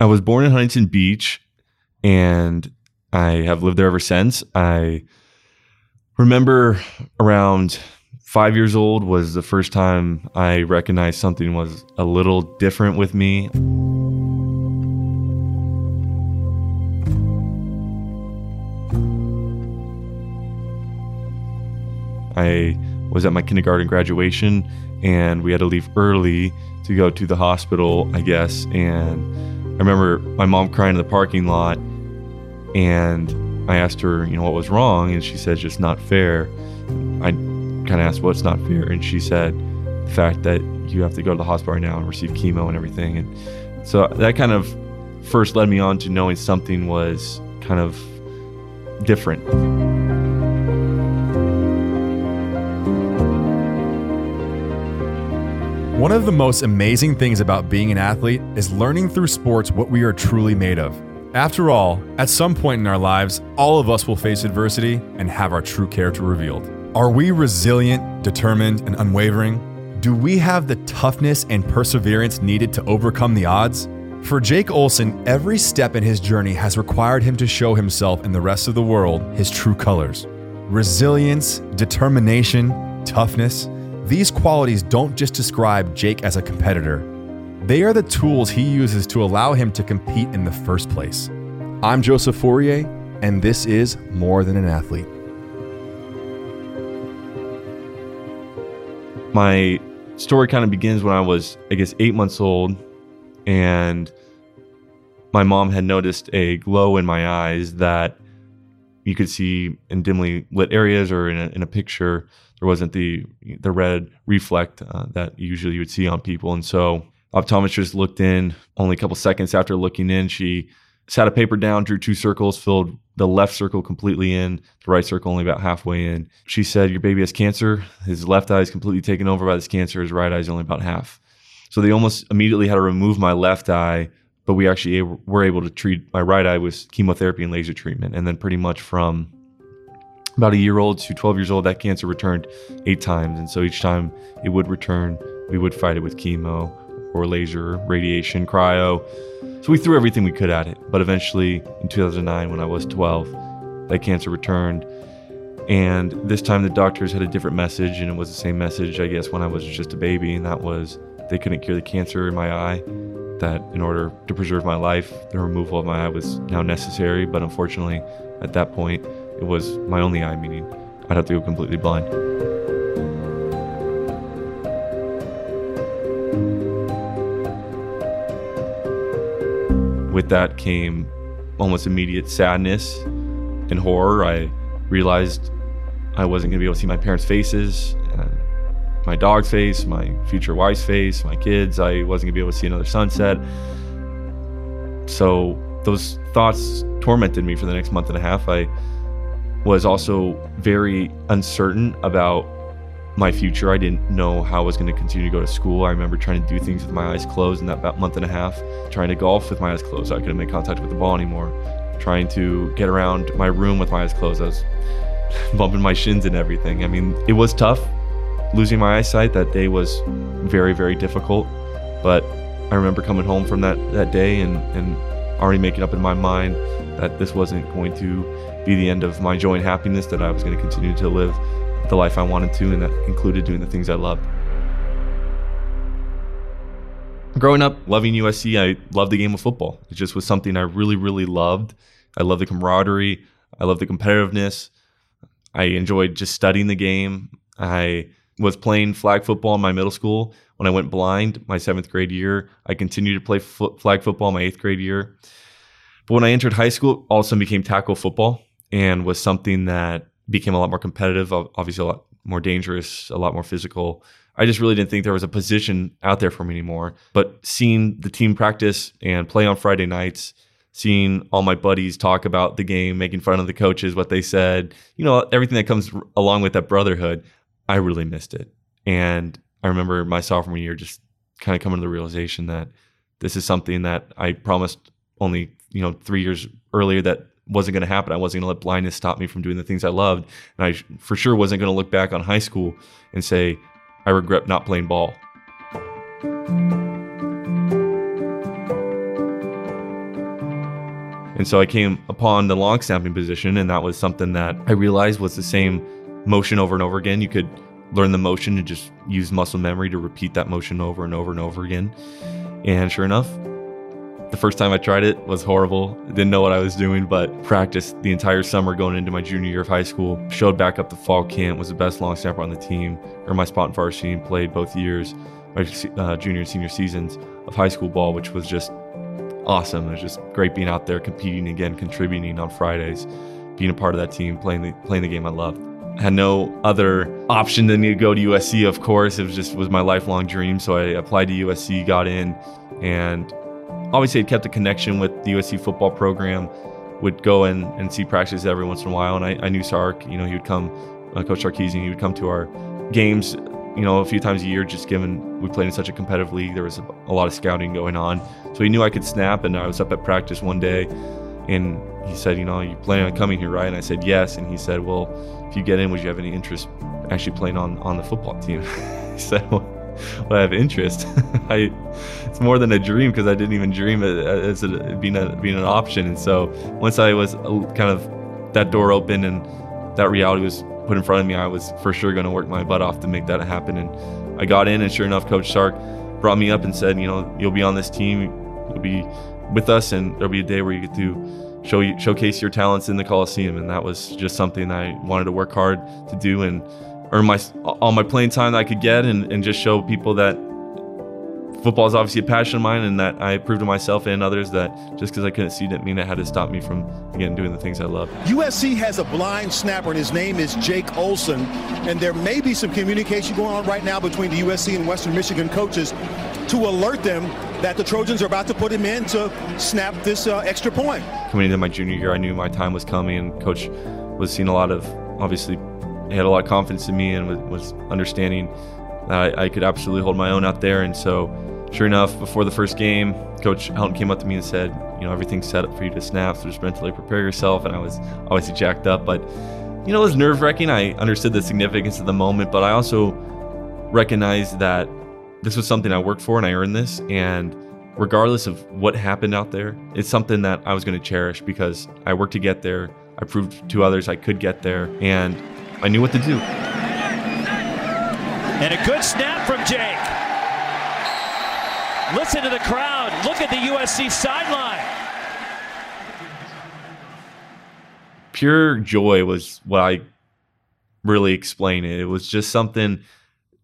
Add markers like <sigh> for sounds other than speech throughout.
I was born in Huntington Beach and I have lived there ever since. I remember around five years old was the first time I recognized something was a little different with me. I was at my kindergarten graduation and we had to leave early to go to the hospital, I guess. And remember my mom crying in the parking lot and I asked her, you know, what was wrong, and she said, just not fair. I kind of asked, what's not fair? And she said, the fact that you have to go to the hospital right now and receive chemo and everything. And so that kind of first led me on to knowing something was kind of different. One of the most amazing things about being an athlete is learning through sports what we are truly made of. After all, at some point in our lives, all of us will face adversity and have our true character revealed. Are we resilient, determined, and unwavering? Do we have the toughness and perseverance needed to overcome the odds? For Jake Olson, every step in his journey has required him to show himself and the rest of the world his true colors. Resilience, determination, toughness, these qualities don't just describe Jake as a competitor, they are the tools he uses to allow him to compete in the first place. I'm Joseph Fourier, and this is More Than an Athlete. My story kind of begins when I was, I guess, eight months old, and my mom had noticed a glow in my eyes that you could see in dimly lit areas or in a, in a picture there wasn't the the red reflex uh, that usually you would see on people. And so optometrist looked in. Only a couple seconds after looking in, she sat a paper down, drew two circles, filled the left circle completely in, the right circle only about halfway in. She said, "Your baby has cancer. His left eye is completely taken over by this cancer. His right eye is only about half." So they almost immediately had to remove my left eye, but we actually were able to treat my right eye with chemotherapy and laser treatment, and then pretty much from about a year old to 12 years old, that cancer returned eight times. And so each time it would return, we would fight it with chemo or laser, radiation, cryo. So we threw everything we could at it. But eventually, in 2009, when I was 12, that cancer returned. And this time the doctors had a different message, and it was the same message, I guess, when I was just a baby, and that was they couldn't cure the cancer in my eye. That in order to preserve my life, the removal of my eye was now necessary. But unfortunately, at that point, it was my only eye, meaning I'd have to go completely blind. With that came almost immediate sadness and horror. I realized I wasn't going to be able to see my parents' faces, uh, my dog's face, my future wife's face, my kids. I wasn't going to be able to see another sunset. So those thoughts tormented me for the next month and a half. I was also very uncertain about my future. I didn't know how I was going to continue to go to school. I remember trying to do things with my eyes closed in that about month and a half, trying to golf with my eyes closed. I couldn't make contact with the ball anymore. Trying to get around my room with my eyes closed. I was <laughs> bumping my shins and everything. I mean, it was tough. Losing my eyesight that day was very, very difficult. But I remember coming home from that, that day and, and already making up in my mind that this wasn't going to be the end of my joy and happiness, that I was going to continue to live the life I wanted to, and that included doing the things I loved. Growing up, loving USC, I loved the game of football. It just was something I really, really loved. I loved the camaraderie. I loved the competitiveness. I enjoyed just studying the game. I was playing flag football in my middle school. When I went blind my seventh grade year, I continued to play flag football my eighth grade year. But when I entered high school, all of a sudden became tackle football and was something that became a lot more competitive, obviously a lot more dangerous, a lot more physical. I just really didn't think there was a position out there for me anymore. But seeing the team practice and play on Friday nights, seeing all my buddies talk about the game, making fun of the coaches, what they said, you know, everything that comes along with that brotherhood, I really missed it. And I remember my sophomore year just kind of coming to the realization that this is something that I promised only, you know, three years earlier that wasn't going to happen. I wasn't going to let blindness stop me from doing the things I loved. And I for sure wasn't going to look back on high school and say, I regret not playing ball. And so I came upon the long snapping position, and that was something that I realized was the same motion over and over again. You could learn the motion and just use muscle memory to repeat that motion over and over and over again. And sure enough, the first time I tried it was horrible. Didn't know what I was doing, but practiced the entire summer going into my junior year of high school. Showed back up the fall camp, was the best long snapper on the team, earned my spot in varsity, and played both years, my uh, junior and senior seasons of high school ball, which was just awesome. It was just great being out there, competing again, contributing on Fridays, being a part of that team, playing the playing the game I loved. Had no other option than to go to USC. Of course, it was just was my lifelong dream. So I applied to USC, got in, and obviously, I kept a connection with the USC football program. Would go and, and see practice every once in a while, and I, I knew Sark. You know, he would come, uh, Coach Sarkisian. He would come to our games. You know, a few times a year, just given we played in such a competitive league, there was a, a lot of scouting going on. So he knew I could snap, and I was up at practice one day, and he said, "You know, you plan on coming here, right?" And I said, "Yes." And he said, "Well, if you get in, would you have any interest actually playing on on the football team?" <laughs> he said, "Well." Well, I have interest. <laughs> I, it's more than a dream because I didn't even dream it uh, as a, being a, being an option. And so once I was uh, kind of that door opened and that reality was put in front of me, I was for sure going to work my butt off to make that happen. And I got in, and sure enough, Coach Sark brought me up and said, you know, you'll be on this team, you'll be with us, and there'll be a day where you get to show showcase your talents in the Coliseum. And that was just something I wanted to work hard to do and earn my all my playing time that I could get, and, and just show people that football is obviously a passion of mine, and that I proved to myself and others that just because I couldn't see didn't mean it had to stop me from again doing the things I love. USC has a blind snapper, and his name is Jake Olson, and there may be some communication going on right now between the USC and Western Michigan coaches to alert them that the Trojans are about to put him in to snap this uh, extra point. Coming into my junior year, I knew my time was coming, and coach was seeing a lot of obviously he had a lot of confidence in me and was, understanding that I, I, could absolutely hold my own out there. And so, sure enough, before the first game, Coach Helton came up to me and said, "You know, everything's set up for you to snap, so just mentally prepare yourself." And I was obviously jacked up, but you know, it was nerve wracking. I understood the significance of the moment, but I also recognized that this was something I worked for and I earned this. And regardless of what happened out there, it's something that I was going to cherish because I worked to get there. I proved to others I could get there. And I knew what to do. And a good snap from Jake. Listen to the crowd. Look at the USC sideline. Pure joy was what I really explain it. It was just something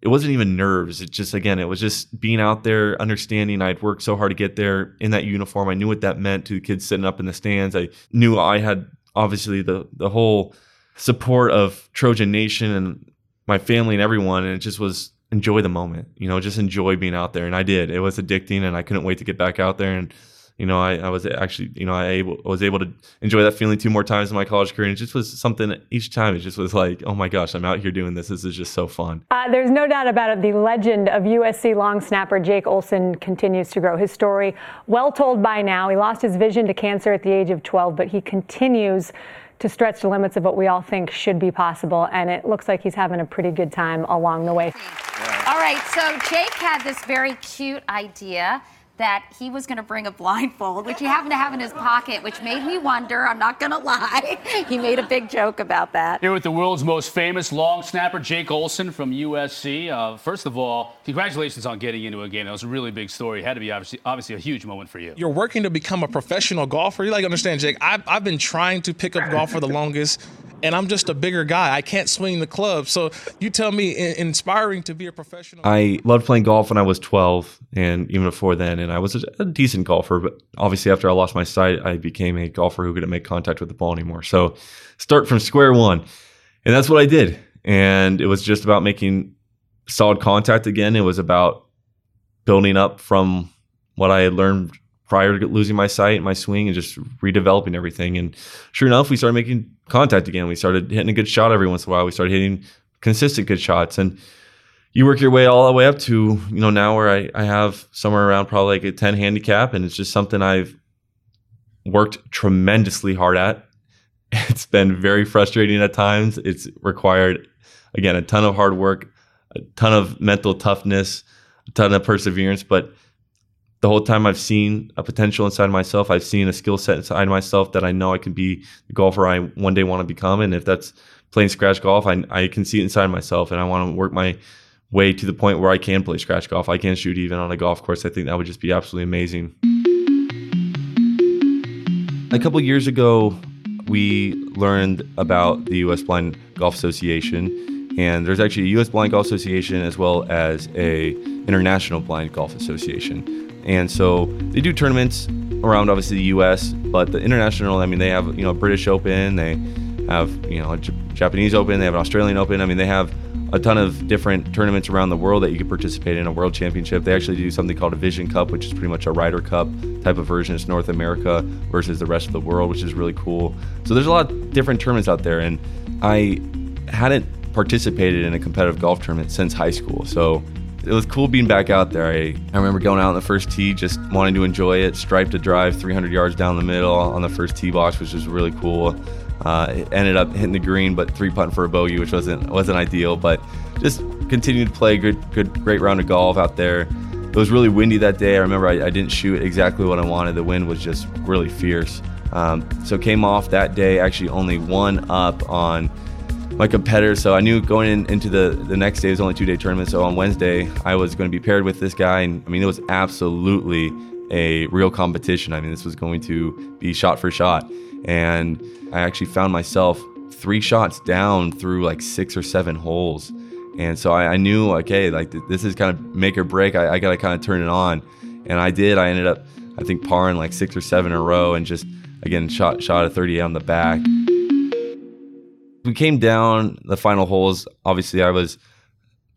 it wasn't even nerves. It just again, it was just being out there, understanding I'd worked so hard to get there in that uniform. I knew what that meant to the kids sitting up in the stands. I knew I had obviously the the whole support of Trojan Nation and my family and everyone. And it just was enjoy the moment, you know, just enjoy being out there. And I did. It was addicting and I couldn't wait to get back out there. And, you know, I, I was actually, you know, I, able, was able to enjoy that feeling two more times in my college career. And it just was something each time. It just was like, oh my gosh, I'm out here doing this. This is just so fun. Uh, there's no doubt about it. The legend of USC long snapper Jake Olson continues to grow. His story, well told by now. He lost his vision to cancer at the age of 12, but he continues to stretch the limits of what we all think should be possible. And it looks like he's having a pretty good time along the way. All right, so Jake had this very cute idea that he was going to bring a blindfold, which he happened to have in his pocket, which made me wonder. I'm not going to lie. <laughs> he made a big joke about that. Here with the world's most famous long snapper, Jake Olson from USC. Uh, first of all, congratulations on getting into a game. That was a really big story. It had to be obviously, obviously a huge moment for you. You're working to become a professional golfer. You like understand, Jake? I've, I've been trying to pick up golf for the longest and I'm just a bigger guy. I can't swing the club. So you tell me, in, inspiring to be a professional. I loved playing golf when I was 12, and even before then, and I was a, decent golfer. But obviously, after I lost my sight, I became a golfer who couldn't make contact with the ball anymore. So start from square one, and that's what I did. And it was just about making solid contact again. It was about building up from what I had learned prior to losing my sight, my swing, and just redeveloping everything. And sure enough, we started making contact again. We started hitting a good shot every once in a while. We started hitting consistent good shots. And you work your way all the way up to, you know, now where I, I have somewhere around probably like a 10 handicap. And it's just something I've worked tremendously hard at. <laughs> It's been very frustrating at times. It's required, again, a ton of hard work, a ton of mental toughness, a ton of perseverance. But the whole time I've seen a potential inside myself. I've seen a skill set inside myself that I know I can be the golfer I one day want to become. And if that's playing scratch golf, I, I can see it inside myself and I want to work my way to the point where I can play scratch golf. I can shoot even on a golf course. I think that would just be absolutely amazing. A couple years ago, we learned about the U.S. Blind Golf Association, and there's actually a U.S. Blind Golf Association as well as a International Blind Golf Association. And so they do tournaments around obviously the U.S., but the international, I mean, they have you know British Open, they have you know Japanese Open, they have an Australian Open. I mean, they have a ton of different tournaments around the world that you could participate in a world championship. They actually do something called a Vision Cup, which is pretty much a Ryder Cup type of version. It's North America versus the rest of the world, which is really cool. So there's a lot of different tournaments out there, and I hadn't participated in a competitive golf tournament since high school. So it was cool being back out there. I, I remember going out on the first tee, just wanting to enjoy it. Striped a drive 300 yards down the middle on the first tee box, which was really cool. Uh, it ended up hitting the green, but three putting for a bogey, which wasn't wasn't ideal. But just continued to play good, good, great round of golf out there. It was really windy that day. I remember I, I didn't shoot exactly what I wanted. The wind was just really fierce. Um, so came off that day actually only one up on my competitors. So I knew going in, into the, the next day, it was only two day tournament. So on Wednesday, I was going to be paired with this guy. And I mean, it was absolutely a real competition. I mean, this was going to be shot for shot. And I actually found myself three shots down through like six or seven holes. And so I, I knew, okay, like this is kind of make or break. I, I got to kind of turn it on. And I did. I ended up, I think, parring like six or seven in a row and just, again, shot, shot a 38 on the back we came down the final holes. Obviously, I was,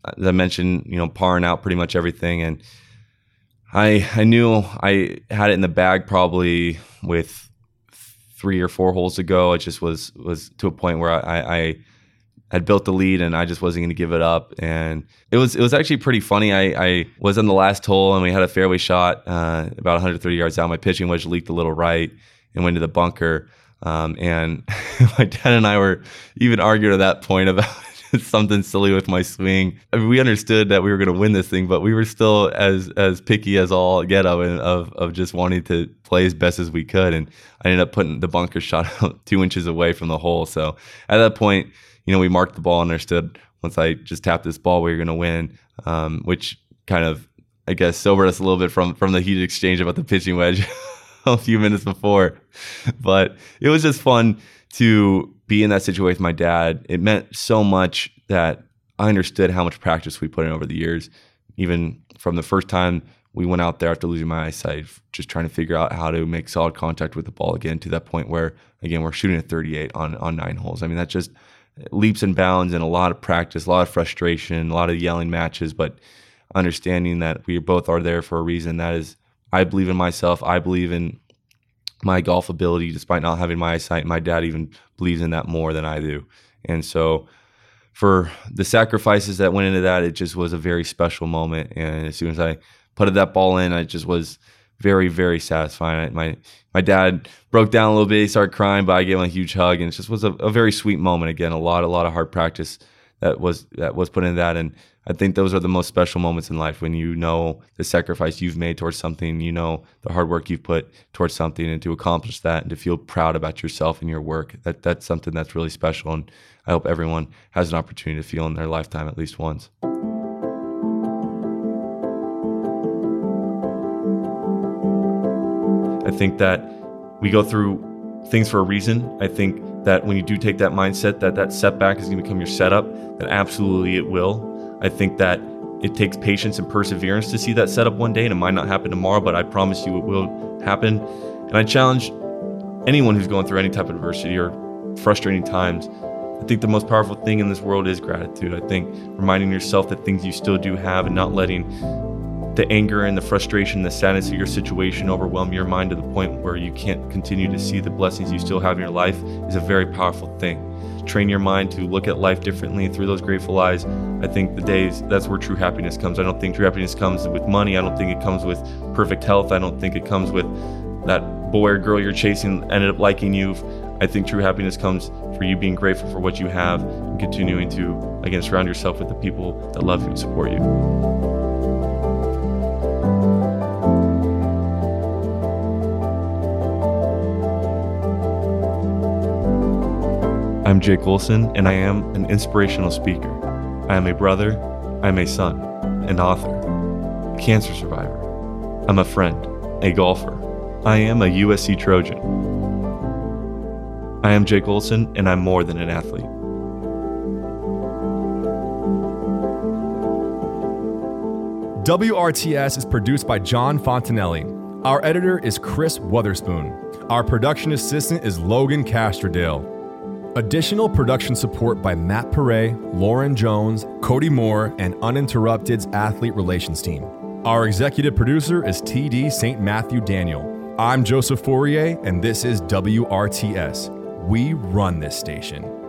as I mentioned, you know, parring out pretty much everything, and I I knew I had it in the bag probably with three or four holes to go. It just was was to a point where I, I had built the lead and I just wasn't going to give it up. And it was it was actually pretty funny. I, I was on the last hole and we had a fairway shot uh, about 130 yards out. My pitching wedge leaked a little right and went to the bunker. Um, and <laughs> my dad and I were even arguing at that point about <laughs> something silly with my swing. I mean, we understood that we were going to win this thing, but we were still as as picky as all get of, of of just wanting to play as best as we could. And I ended up putting the bunker <laughs> shot out two inches away from the hole. So at that point, you know, we marked the ball and understood once I just tapped this ball, we were going to win, um, which kind of I guess sobered us a little bit from from the heated exchange about the pitching wedge. <laughs> a few minutes before. But it was just fun to be in that situation with my dad. It meant so much that I understood how much practice we put in over the years, even from the first time we went out there after losing my eyesight, just trying to figure out how to make solid contact with the ball again to that point where, again, we're shooting at 38 on, on nine holes. I mean, that just leaps and bounds and a lot of practice, a lot of frustration, a lot of yelling matches, but understanding that we both are there for a reason. That is I believe in myself. I believe in my golf ability, despite not having my eyesight. My dad even believes in that more than I do. And so, for the sacrifices that went into that, it just was a very special moment. And as soon as I putted that ball in, I just was very, very satisfying. My my dad broke down a little bit. He started crying, but I gave him a huge hug, and it just was a, a very sweet moment. Again, a lot, a lot of hard practice that was that was put in that, and I think those are the most special moments in life when you know the sacrifice you've made towards something, you know the hard work you've put towards something, and to accomplish that and to feel proud about yourself and your work. That that's something that's really special, and I hope everyone has an opportunity to feel in their lifetime at least once. I think that we go through things for a reason. I think that when you do take that mindset that that setback is going to become your setup, then absolutely it will. I think that it takes patience and perseverance to see that setup one day, and it might not happen tomorrow, but I promise you it will happen. And I challenge anyone who's going through any type of adversity or frustrating times. I think the most powerful thing in this world is gratitude. I think reminding yourself that things you still do have and not letting the anger and the frustration, the sadness of your situation overwhelm your mind to the point where you can't continue to see the blessings you still have in your life is a very powerful thing train your mind to look at life differently through those grateful eyes. I think the days that's where true happiness comes. I don't think true happiness comes with money. I don't think it comes with perfect health. I don't think it comes with that boy or girl you're chasing ended up liking you. I think true happiness comes for you being grateful for what you have and continuing to, again, surround yourself with the people that love you and support you. I'm Jake Olson, and I am an inspirational speaker. I am a brother, I am a son, an author, cancer survivor. I'm a friend, a golfer. I am a USC Trojan. I am Jake Olson, and I'm more than an athlete. WRTS is produced by John Fontanelli. Our editor is Chris Wotherspoon. Our production assistant is Logan Castrodale. Additional production support by Matt Perret, Lauren Jones, Cody Moore, and Uninterrupted's athlete relations team. Our executive producer is TD St. Matthew Daniel. I'm Joseph Fourier, and this is WRTS. We run this station.